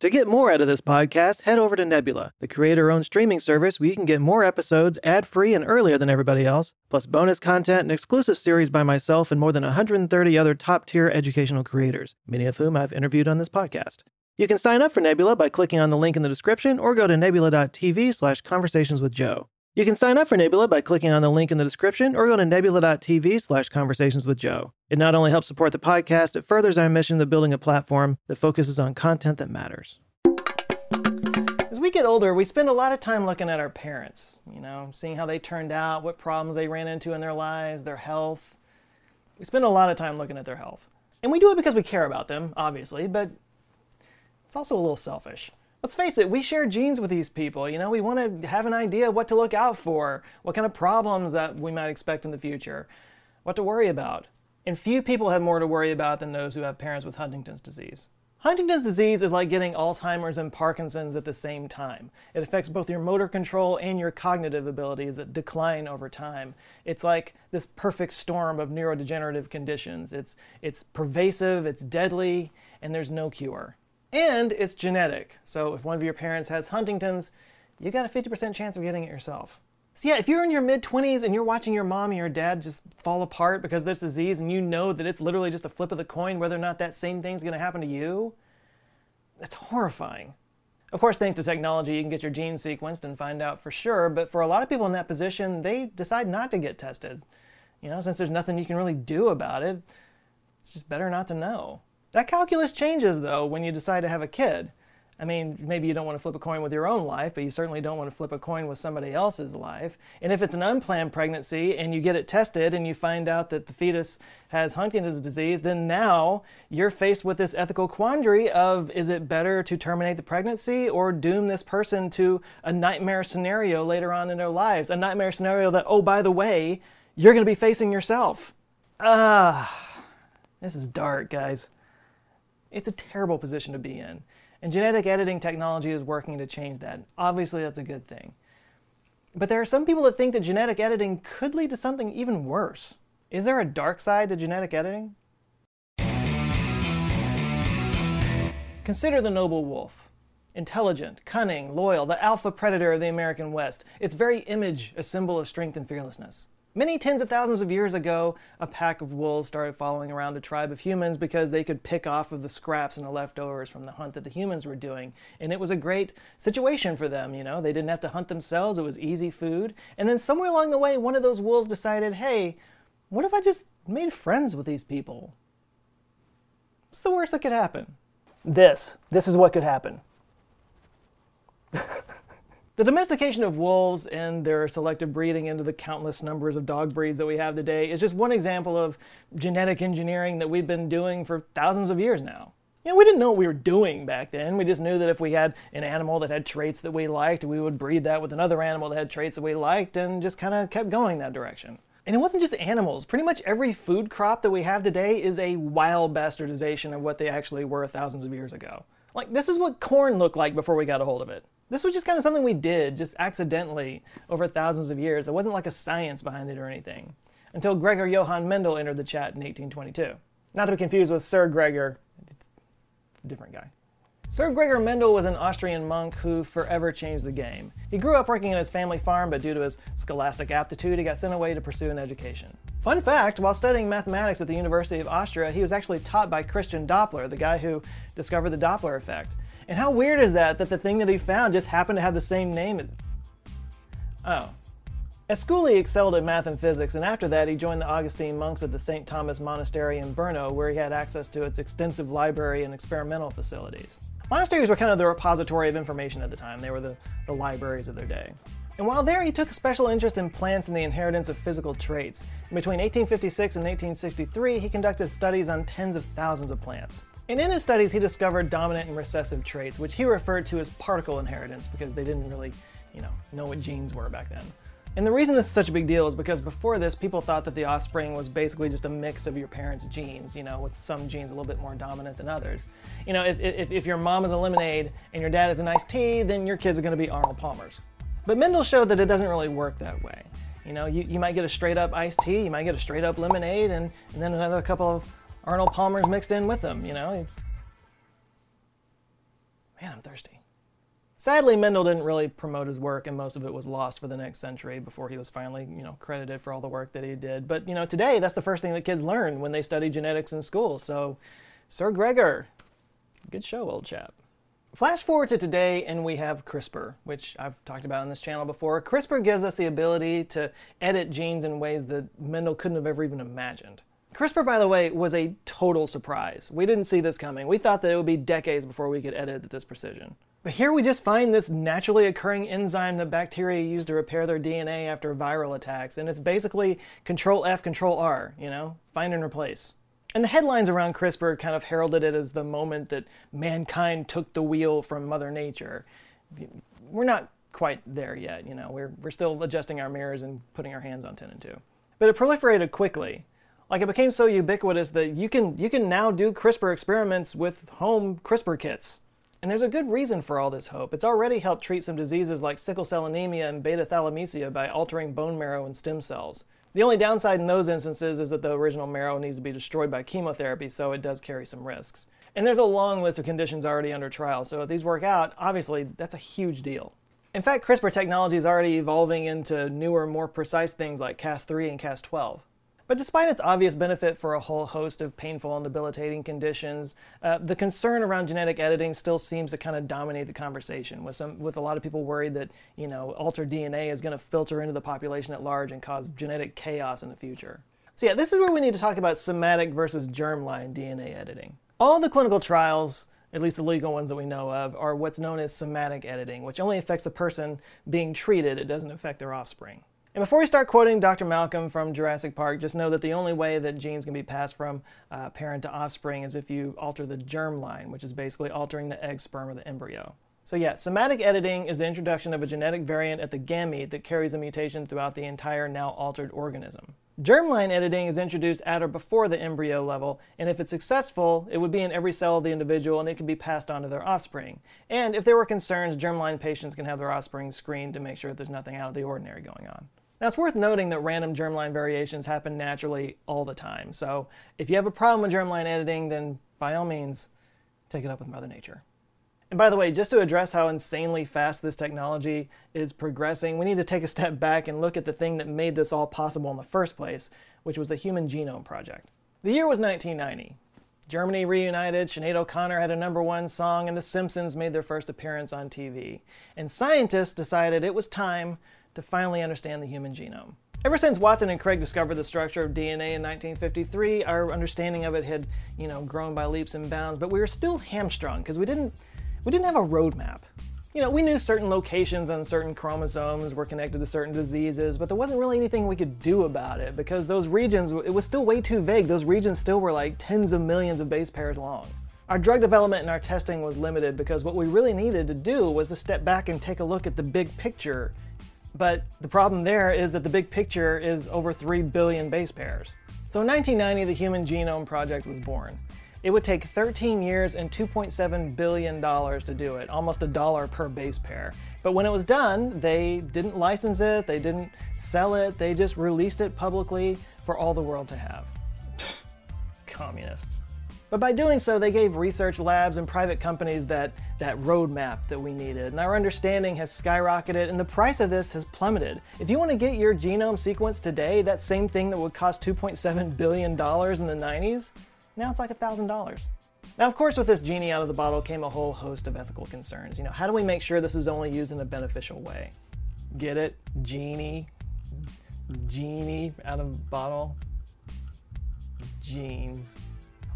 To get more out of this podcast, head over to Nebula, the creator owned streaming service where you can get more episodes ad free and earlier than everybody else, plus bonus content and exclusive series by myself and more than 130 other top tier educational creators, many of whom I've interviewed on this podcast. You can sign up for Nebula by clicking on the link in the description or go to nebula.tv slash conversations with Joe. You can sign up for Nebula by clicking on the link in the description or go to nebula.tv slash conversations with Joe. It not only helps support the podcast, it furthers our mission of building a platform that focuses on content that matters. As we get older, we spend a lot of time looking at our parents, you know, seeing how they turned out, what problems they ran into in their lives, their health. We spend a lot of time looking at their health. And we do it because we care about them, obviously, but it's also a little selfish let's face it, we share genes with these people. You know, we want to have an idea of what to look out for, what kind of problems that we might expect in the future, what to worry about. And few people have more to worry about than those who have parents with Huntington's disease. Huntington's disease is like getting Alzheimer's and Parkinson's at the same time. It affects both your motor control and your cognitive abilities that decline over time. It's like this perfect storm of neurodegenerative conditions. It's, it's pervasive, it's deadly, and there's no cure. And it's genetic. So if one of your parents has Huntington's, you got a 50% chance of getting it yourself. So yeah, if you're in your mid 20s and you're watching your mom or your dad just fall apart because of this disease and you know that it's literally just a flip of the coin whether or not that same thing's going to happen to you, that's horrifying. Of course, thanks to technology, you can get your genes sequenced and find out for sure, but for a lot of people in that position, they decide not to get tested. You know, since there's nothing you can really do about it, it's just better not to know. That calculus changes though when you decide to have a kid. I mean, maybe you don't want to flip a coin with your own life, but you certainly don't want to flip a coin with somebody else's life. And if it's an unplanned pregnancy and you get it tested and you find out that the fetus has Huntington's disease, then now you're faced with this ethical quandary of is it better to terminate the pregnancy or doom this person to a nightmare scenario later on in their lives? A nightmare scenario that, oh, by the way, you're going to be facing yourself. Ah, this is dark, guys. It's a terrible position to be in. And genetic editing technology is working to change that. Obviously, that's a good thing. But there are some people that think that genetic editing could lead to something even worse. Is there a dark side to genetic editing? Consider the noble wolf. Intelligent, cunning, loyal, the alpha predator of the American West. Its very image a symbol of strength and fearlessness. Many tens of thousands of years ago, a pack of wolves started following around a tribe of humans because they could pick off of the scraps and the leftovers from the hunt that the humans were doing. And it was a great situation for them, you know. They didn't have to hunt themselves, it was easy food. And then somewhere along the way, one of those wolves decided, hey, what if I just made friends with these people? What's the worst that could happen? This. This is what could happen. The domestication of wolves and their selective breeding into the countless numbers of dog breeds that we have today is just one example of genetic engineering that we've been doing for thousands of years now. You know, we didn't know what we were doing back then. We just knew that if we had an animal that had traits that we liked, we would breed that with another animal that had traits that we liked and just kind of kept going that direction. And it wasn't just animals. Pretty much every food crop that we have today is a wild bastardization of what they actually were thousands of years ago. Like, this is what corn looked like before we got a hold of it. This was just kind of something we did, just accidentally, over thousands of years. It wasn't like a science behind it or anything. Until Gregor Johann Mendel entered the chat in 1822. Not to be confused with Sir Gregor, different guy. Sir Gregor Mendel was an Austrian monk who forever changed the game. He grew up working in his family farm, but due to his scholastic aptitude, he got sent away to pursue an education. Fun fact while studying mathematics at the University of Austria, he was actually taught by Christian Doppler, the guy who discovered the Doppler effect. And how weird is that that the thing that he found just happened to have the same name? Oh. At school, he excelled at math and physics, and after that, he joined the Augustine monks at the St. Thomas Monastery in Brno, where he had access to its extensive library and experimental facilities. Monasteries were kind of the repository of information at the time, they were the, the libraries of their day. And while there, he took a special interest in plants and the inheritance of physical traits. And between 1856 and 1863, he conducted studies on tens of thousands of plants. And in his studies, he discovered dominant and recessive traits, which he referred to as particle inheritance because they didn't really, you know, know what genes were back then. And the reason this is such a big deal is because before this, people thought that the offspring was basically just a mix of your parents' genes, you know, with some genes a little bit more dominant than others. You know, if, if, if your mom is a lemonade and your dad is an iced tea, then your kids are going to be Arnold Palmers. But Mendel showed that it doesn't really work that way. You know, you, you might get a straight up iced tea, you might get a straight up lemonade, and, and then another couple of Arnold Palmer's mixed in with them, you know? It's... Man, I'm thirsty. Sadly, Mendel didn't really promote his work, and most of it was lost for the next century before he was finally, you know, credited for all the work that he did. But you know, today that's the first thing that kids learn when they study genetics in school. So, Sir Gregor, good show, old chap. Flash forward to today, and we have CRISPR, which I've talked about on this channel before. CRISPR gives us the ability to edit genes in ways that Mendel couldn't have ever even imagined. CRISPR, by the way, was a total surprise. We didn't see this coming. We thought that it would be decades before we could edit at this precision. But here we just find this naturally occurring enzyme that bacteria use to repair their DNA after viral attacks, and it's basically Control F, Control R, you know, find and replace. And the headlines around CRISPR kind of heralded it as the moment that mankind took the wheel from Mother Nature. We're not quite there yet, you know, we're, we're still adjusting our mirrors and putting our hands on 10 and 2. But it proliferated quickly. Like it became so ubiquitous that you can, you can now do CRISPR experiments with home CRISPR kits. And there's a good reason for all this hope. It's already helped treat some diseases like sickle cell anemia and beta thalassemia by altering bone marrow and stem cells. The only downside in those instances is that the original marrow needs to be destroyed by chemotherapy, so it does carry some risks. And there's a long list of conditions already under trial, so if these work out, obviously that's a huge deal. In fact, CRISPR technology is already evolving into newer, more precise things like Cas3 and Cas12. But despite its obvious benefit for a whole host of painful and debilitating conditions, uh, the concern around genetic editing still seems to kind of dominate the conversation. With some, with a lot of people worried that you know altered DNA is going to filter into the population at large and cause genetic chaos in the future. So yeah, this is where we need to talk about somatic versus germline DNA editing. All the clinical trials at least the legal ones that we know of, are what's known as somatic editing, which only affects the person being treated, it doesn't affect their offspring. And before we start quoting Dr. Malcolm from Jurassic Park, just know that the only way that genes can be passed from uh, parent to offspring is if you alter the germ line, which is basically altering the egg, sperm, or the embryo. So yeah, somatic editing is the introduction of a genetic variant at the gamete that carries a mutation throughout the entire now altered organism. Germline editing is introduced at or before the embryo level, and if it's successful, it would be in every cell of the individual and it can be passed on to their offspring. And if there were concerns, germline patients can have their offspring screened to make sure that there's nothing out of the ordinary going on. Now, it's worth noting that random germline variations happen naturally all the time. So if you have a problem with germline editing, then by all means, take it up with Mother Nature. And by the way, just to address how insanely fast this technology is progressing, we need to take a step back and look at the thing that made this all possible in the first place, which was the Human Genome Project. The year was 1990. Germany reunited, Sinead O'Connor had a number one song, and The Simpsons made their first appearance on TV. And scientists decided it was time to finally understand the human genome. Ever since Watson and Crick discovered the structure of DNA in 1953, our understanding of it had, you know, grown by leaps and bounds, but we were still hamstrung because we didn't we didn't have a roadmap. You know, we knew certain locations on certain chromosomes were connected to certain diseases, but there wasn't really anything we could do about it because those regions, it was still way too vague. Those regions still were like tens of millions of base pairs long. Our drug development and our testing was limited because what we really needed to do was to step back and take a look at the big picture but the problem there is that the big picture is over 3 billion base pairs. So in 1990, the Human Genome Project was born. It would take 13 years and $2.7 billion to do it, almost a dollar per base pair. But when it was done, they didn't license it, they didn't sell it, they just released it publicly for all the world to have. Communists. But by doing so, they gave research labs and private companies that, that roadmap that we needed. And our understanding has skyrocketed, and the price of this has plummeted. If you want to get your genome sequenced today, that same thing that would cost $2.7 billion in the 90s, now it's like $1,000. Now, of course, with this genie out of the bottle came a whole host of ethical concerns. You know, how do we make sure this is only used in a beneficial way? Get it? Genie? Genie out of bottle? Genes.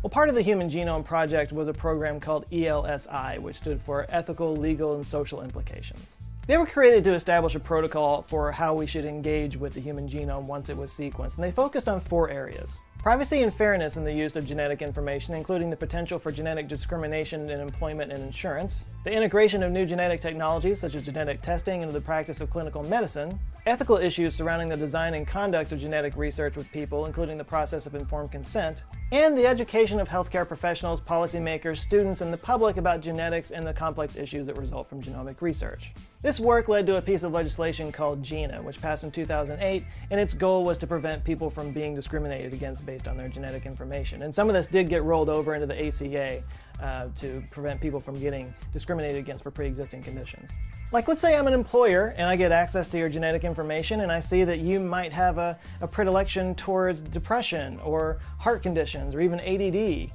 Well, part of the Human Genome Project was a program called ELSI, which stood for Ethical, Legal, and Social Implications. They were created to establish a protocol for how we should engage with the human genome once it was sequenced, and they focused on four areas. Privacy and fairness in the use of genetic information, including the potential for genetic discrimination in employment and insurance, the integration of new genetic technologies such as genetic testing into the practice of clinical medicine, ethical issues surrounding the design and conduct of genetic research with people, including the process of informed consent, and the education of healthcare professionals, policymakers, students, and the public about genetics and the complex issues that result from genomic research. This work led to a piece of legislation called GINA, which passed in 2008, and its goal was to prevent people from being discriminated against based on their genetic information. And some of this did get rolled over into the ACA uh, to prevent people from getting discriminated against for pre existing conditions. Like, let's say I'm an employer and I get access to your genetic information, and I see that you might have a, a predilection towards depression or heart conditions or even ADD.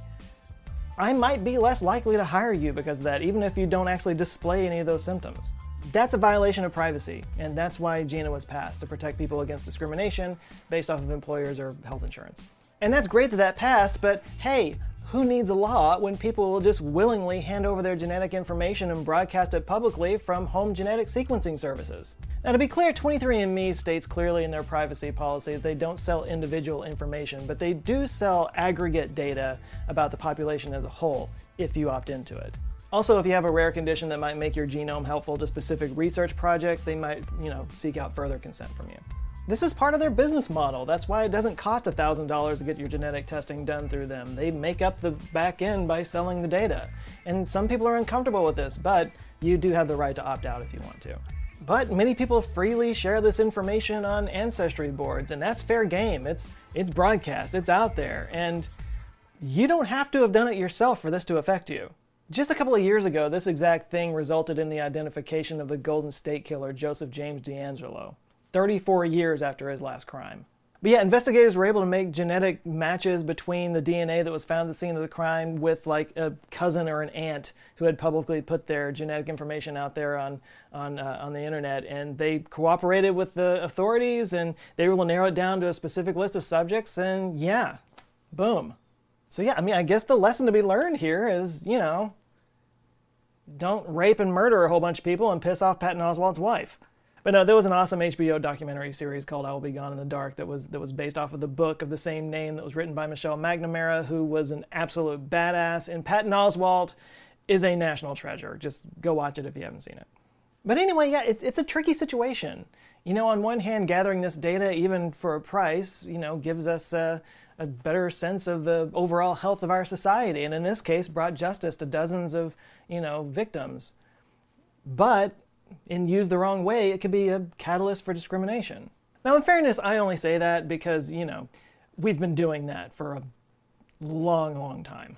I might be less likely to hire you because of that, even if you don't actually display any of those symptoms. That's a violation of privacy, and that's why GINA was passed to protect people against discrimination based off of employers or health insurance. And that's great that that passed, but hey, who needs a law when people will just willingly hand over their genetic information and broadcast it publicly from home genetic sequencing services? Now, to be clear, 23andMe states clearly in their privacy policy that they don't sell individual information, but they do sell aggregate data about the population as a whole if you opt into it. Also, if you have a rare condition that might make your genome helpful to specific research projects, they might, you know, seek out further consent from you. This is part of their business model. That's why it doesn't cost $1,000 to get your genetic testing done through them. They make up the back end by selling the data. And some people are uncomfortable with this, but you do have the right to opt out if you want to. But many people freely share this information on ancestry boards, and that's fair game. It's it's broadcast, it's out there, and you don't have to have done it yourself for this to affect you. Just a couple of years ago, this exact thing resulted in the identification of the Golden State Killer Joseph James DeAngelo, 34 years after his last crime. But yeah, investigators were able to make genetic matches between the DNA that was found at the scene of the crime with like a cousin or an aunt who had publicly put their genetic information out there on on uh, on the internet, and they cooperated with the authorities, and they were able to narrow it down to a specific list of subjects, and yeah, boom. So yeah, I mean, I guess the lesson to be learned here is, you know, don't rape and murder a whole bunch of people and piss off Patton Oswalt's wife. But no, there was an awesome HBO documentary series called "I Will Be Gone in the Dark" that was that was based off of the book of the same name that was written by Michelle McNamara, who was an absolute badass. And Patton Oswalt is a national treasure. Just go watch it if you haven't seen it. But anyway, yeah, it, it's a tricky situation. You know, on one hand, gathering this data, even for a price, you know, gives us a, a better sense of the overall health of our society, and in this case, brought justice to dozens of, you know, victims. But and used the wrong way, it could be a catalyst for discrimination. Now, in fairness, I only say that because, you know, we've been doing that for a long, long time.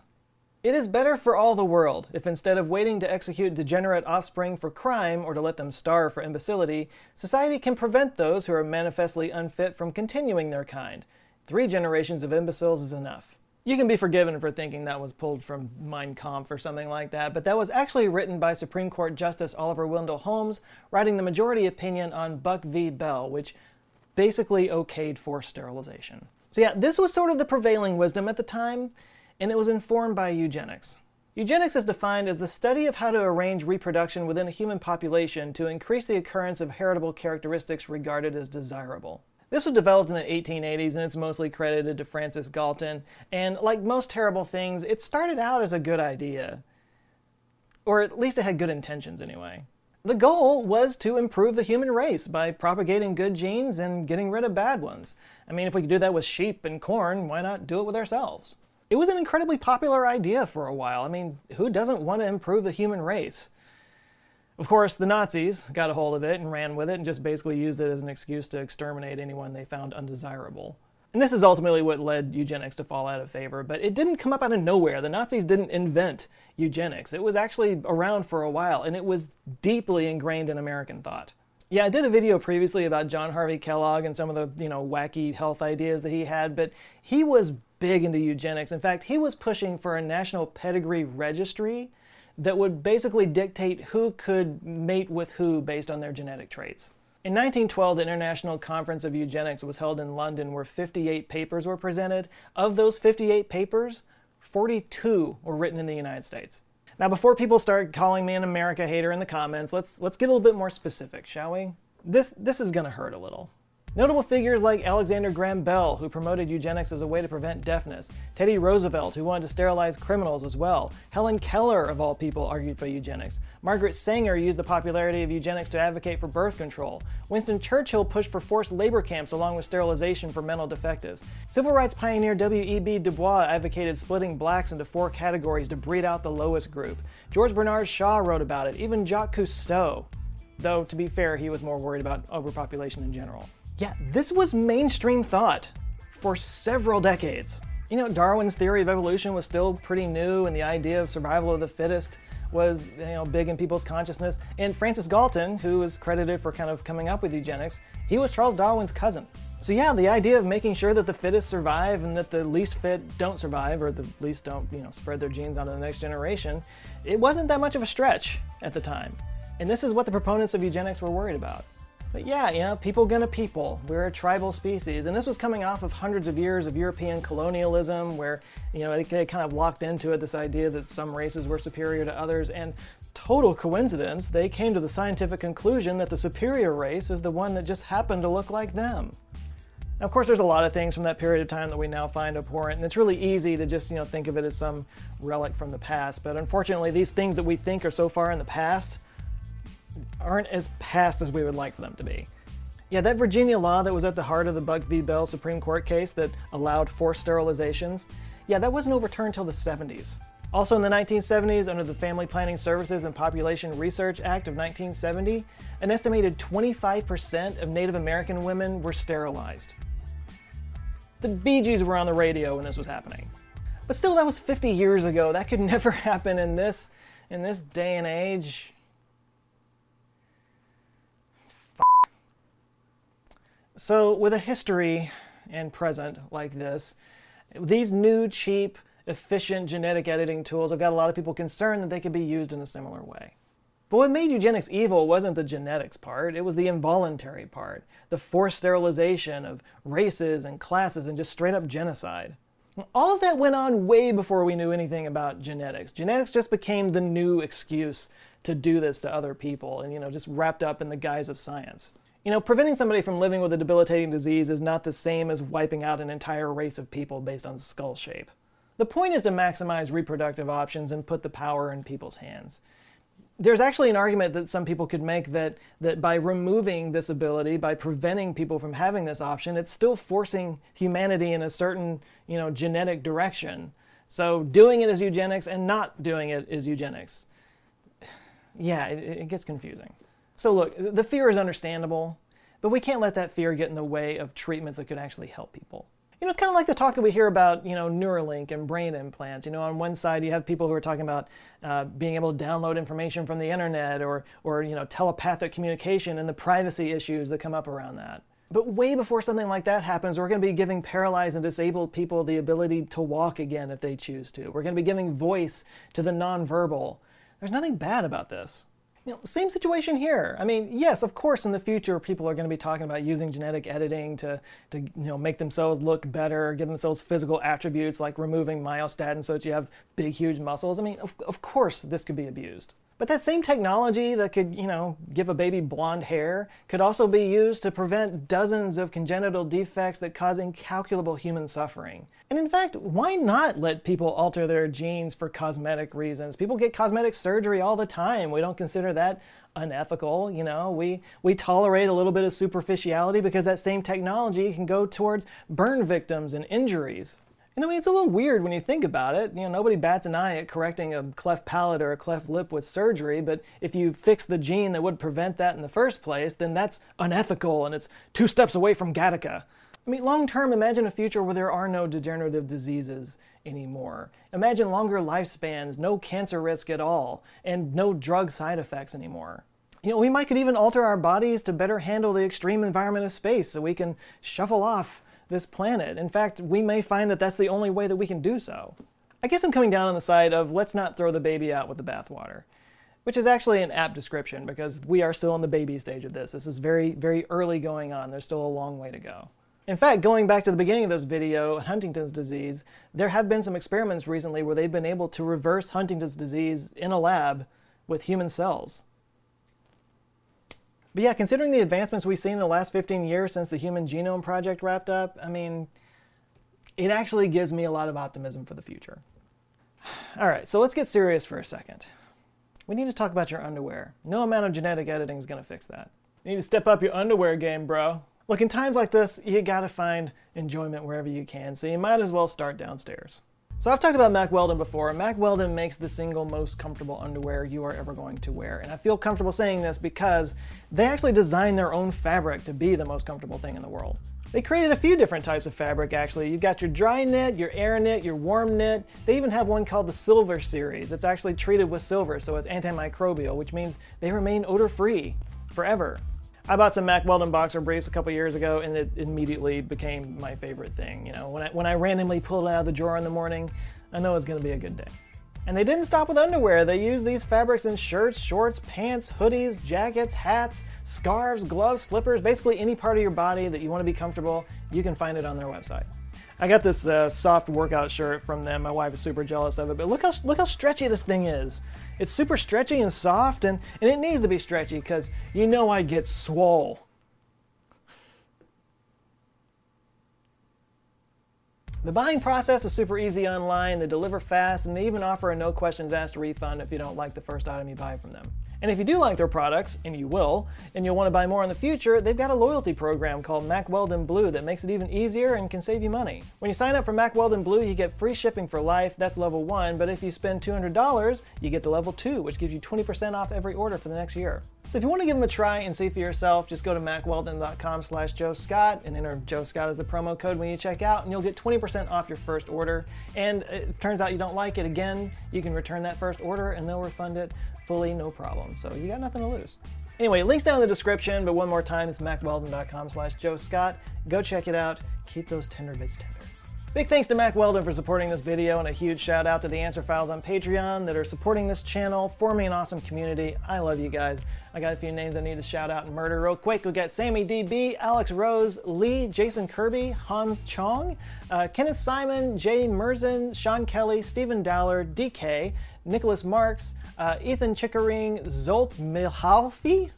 It is better for all the world if instead of waiting to execute degenerate offspring for crime or to let them starve for imbecility, society can prevent those who are manifestly unfit from continuing their kind. Three generations of imbeciles is enough. You can be forgiven for thinking that was pulled from Mein Kampf or something like that, but that was actually written by Supreme Court Justice Oliver Wendell Holmes, writing the majority opinion on Buck v. Bell, which basically okayed forced sterilization. So, yeah, this was sort of the prevailing wisdom at the time, and it was informed by eugenics. Eugenics is defined as the study of how to arrange reproduction within a human population to increase the occurrence of heritable characteristics regarded as desirable. This was developed in the 1880s and it's mostly credited to Francis Galton. And like most terrible things, it started out as a good idea. Or at least it had good intentions anyway. The goal was to improve the human race by propagating good genes and getting rid of bad ones. I mean, if we could do that with sheep and corn, why not do it with ourselves? It was an incredibly popular idea for a while. I mean, who doesn't want to improve the human race? Of course, the Nazis got a hold of it and ran with it and just basically used it as an excuse to exterminate anyone they found undesirable. And this is ultimately what led eugenics to fall out of favor, but it didn't come up out of nowhere. The Nazis didn't invent eugenics. It was actually around for a while, and it was deeply ingrained in American thought. Yeah, I did a video previously about John Harvey Kellogg and some of the, you know, wacky health ideas that he had, but he was big into eugenics. In fact, he was pushing for a national pedigree registry that would basically dictate who could mate with who based on their genetic traits. In 1912, the International Conference of Eugenics was held in London where 58 papers were presented. Of those 58 papers, 42 were written in the United States. Now, before people start calling me an America hater in the comments, let's let's get a little bit more specific, shall we? This this is going to hurt a little. Notable figures like Alexander Graham Bell, who promoted eugenics as a way to prevent deafness, Teddy Roosevelt, who wanted to sterilize criminals as well, Helen Keller, of all people, argued for eugenics, Margaret Sanger used the popularity of eugenics to advocate for birth control, Winston Churchill pushed for forced labor camps along with sterilization for mental defectives, civil rights pioneer W.E.B. Du Bois advocated splitting blacks into four categories to breed out the lowest group, George Bernard Shaw wrote about it, even Jacques Cousteau, though to be fair, he was more worried about overpopulation in general. Yeah, this was mainstream thought for several decades. You know, Darwin's theory of evolution was still pretty new, and the idea of survival of the fittest was you know big in people's consciousness. And Francis Galton, who is credited for kind of coming up with eugenics, he was Charles Darwin's cousin. So yeah, the idea of making sure that the fittest survive and that the least fit don't survive, or the least don't you know spread their genes onto the next generation, it wasn't that much of a stretch at the time. And this is what the proponents of eugenics were worried about. But yeah, you know, people gonna people. We're a tribal species. And this was coming off of hundreds of years of European colonialism where, you know, they kind of locked into it this idea that some races were superior to others. And total coincidence, they came to the scientific conclusion that the superior race is the one that just happened to look like them. Now, of course, there's a lot of things from that period of time that we now find abhorrent, and it's really easy to just, you know, think of it as some relic from the past. But unfortunately, these things that we think are so far in the past aren't as past as we would like for them to be. Yeah, that Virginia law that was at the heart of the Buck v. Bell Supreme Court case that allowed forced sterilizations, yeah, that wasn't overturned until the 70s. Also in the 1970s, under the Family Planning Services and Population Research Act of 1970, an estimated 25% of Native American women were sterilized. The Bee Gees were on the radio when this was happening. But still, that was 50 years ago. That could never happen in this, in this day and age. So, with a history and present like this, these new, cheap, efficient genetic editing tools have got a lot of people concerned that they could be used in a similar way. But what made eugenics evil wasn't the genetics part, it was the involuntary part, the forced sterilization of races and classes and just straight up genocide. All of that went on way before we knew anything about genetics. Genetics just became the new excuse to do this to other people and, you know, just wrapped up in the guise of science. You know, preventing somebody from living with a debilitating disease is not the same as wiping out an entire race of people based on skull shape. The point is to maximize reproductive options and put the power in people's hands. There's actually an argument that some people could make that, that by removing this ability, by preventing people from having this option, it's still forcing humanity in a certain, you know, genetic direction. So doing it is eugenics and not doing it is eugenics. Yeah, it, it gets confusing. So look, the fear is understandable, but we can't let that fear get in the way of treatments that could actually help people. You know, it's kind of like the talk that we hear about, you know, Neuralink and brain implants. You know, on one side you have people who are talking about uh, being able to download information from the internet or, or, you know, telepathic communication and the privacy issues that come up around that. But way before something like that happens, we're going to be giving paralyzed and disabled people the ability to walk again if they choose to. We're going to be giving voice to the nonverbal. There's nothing bad about this. You know, same situation here. I mean, yes, of course, in the future, people are going to be talking about using genetic editing to, to you know, make themselves look better, give themselves physical attributes like removing myostatin so that you have big, huge muscles. I mean, of, of course, this could be abused. But that same technology that could, you know, give a baby blonde hair could also be used to prevent dozens of congenital defects that cause incalculable human suffering. And in fact, why not let people alter their genes for cosmetic reasons? People get cosmetic surgery all the time. We don't consider that unethical, you know. We we tolerate a little bit of superficiality because that same technology can go towards burn victims and injuries. And I mean, it's a little weird when you think about it. You know, nobody bats an eye at correcting a cleft palate or a cleft lip with surgery, but if you fix the gene that would prevent that in the first place, then that's unethical and it's two steps away from Gattaca. I mean, long term, imagine a future where there are no degenerative diseases anymore. Imagine longer lifespans, no cancer risk at all, and no drug side effects anymore. You know, we might could even alter our bodies to better handle the extreme environment of space so we can shuffle off this planet. In fact, we may find that that's the only way that we can do so. I guess I'm coming down on the side of let's not throw the baby out with the bathwater, which is actually an apt description because we are still in the baby stage of this. This is very, very early going on. There's still a long way to go. In fact, going back to the beginning of this video, Huntington's disease, there have been some experiments recently where they've been able to reverse Huntington's disease in a lab with human cells. But yeah, considering the advancements we've seen in the last 15 years since the Human Genome Project wrapped up, I mean, it actually gives me a lot of optimism for the future. All right, so let's get serious for a second. We need to talk about your underwear. No amount of genetic editing is going to fix that. You need to step up your underwear game, bro. Look, in times like this, you gotta find enjoyment wherever you can, so you might as well start downstairs. So I've talked about Mack Weldon before. Mack Weldon makes the single most comfortable underwear you are ever going to wear. And I feel comfortable saying this because they actually designed their own fabric to be the most comfortable thing in the world. They created a few different types of fabric actually. You've got your dry knit, your air knit, your warm knit. They even have one called the Silver series. It's actually treated with silver, so it's antimicrobial, which means they remain odor free forever. I bought some Mack Weldon boxer briefs a couple years ago, and it immediately became my favorite thing. You know, when I, when I randomly pulled it out of the drawer in the morning, I know it's going to be a good day. And they didn't stop with underwear. They use these fabrics in shirts, shorts, pants, hoodies, jackets, hats, scarves, gloves, slippers, basically any part of your body that you want to be comfortable, you can find it on their website. I got this uh, soft workout shirt from them. My wife is super jealous of it, but look how look how stretchy this thing is. It's super stretchy and soft, and, and it needs to be stretchy because you know I get swole. The buying process is super easy online. They deliver fast, and they even offer a no questions asked refund if you don't like the first item you buy from them. And if you do like their products, and you will, and you'll want to buy more in the future, they've got a loyalty program called Mack Weldon Blue that makes it even easier and can save you money. When you sign up for Mack Weldon Blue, you get free shipping for life, that's level 1, but if you spend $200, you get to level 2, which gives you 20% off every order for the next year. So if you want to give them a try and see for yourself, just go to mackweldon.com slash Joe Scott and enter Joe Scott as the promo code when you check out, and you'll get 20% off your first order. And it turns out you don't like it again, you can return that first order and they'll refund it fully, no problem. So you got nothing to lose. Anyway, links down in the description, but one more time, it's mackweldon.com slash Joe Scott. Go check it out. Keep those tender bits tender. Big thanks to Mack Weldon for supporting this video and a huge shout out to the Answer Files on Patreon that are supporting this channel, forming an awesome community. I love you guys. I got a few names I need to shout out and murder real quick. We got Sammy DB, Alex Rose, Lee, Jason Kirby, Hans Chong, uh, Kenneth Simon, Jay Merzen, Sean Kelly, Stephen Dowler, DK, Nicholas Marks, uh, Ethan Chickering, Zolt Mihalfi,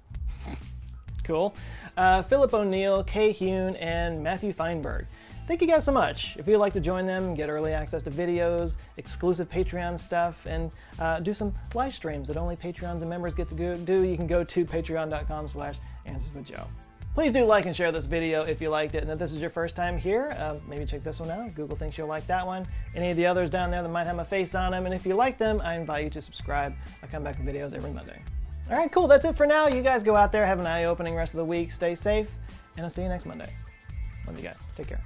cool, uh, Philip O'Neill, Kay Hune, and Matthew Feinberg. Thank you guys so much. If you'd like to join them, get early access to videos, exclusive Patreon stuff, and uh, do some live streams that only Patreons and members get to do, you can go to patreon.com slash answers with Joe. Please do like and share this video if you liked it. And if this is your first time here, uh, maybe check this one out. Google thinks you'll like that one. Any of the others down there that might have my face on them. And if you like them, I invite you to subscribe. I come back with videos every Monday. All right, cool. That's it for now. You guys go out there, have an eye-opening rest of the week. Stay safe, and I'll see you next Monday. Love you guys. Take care.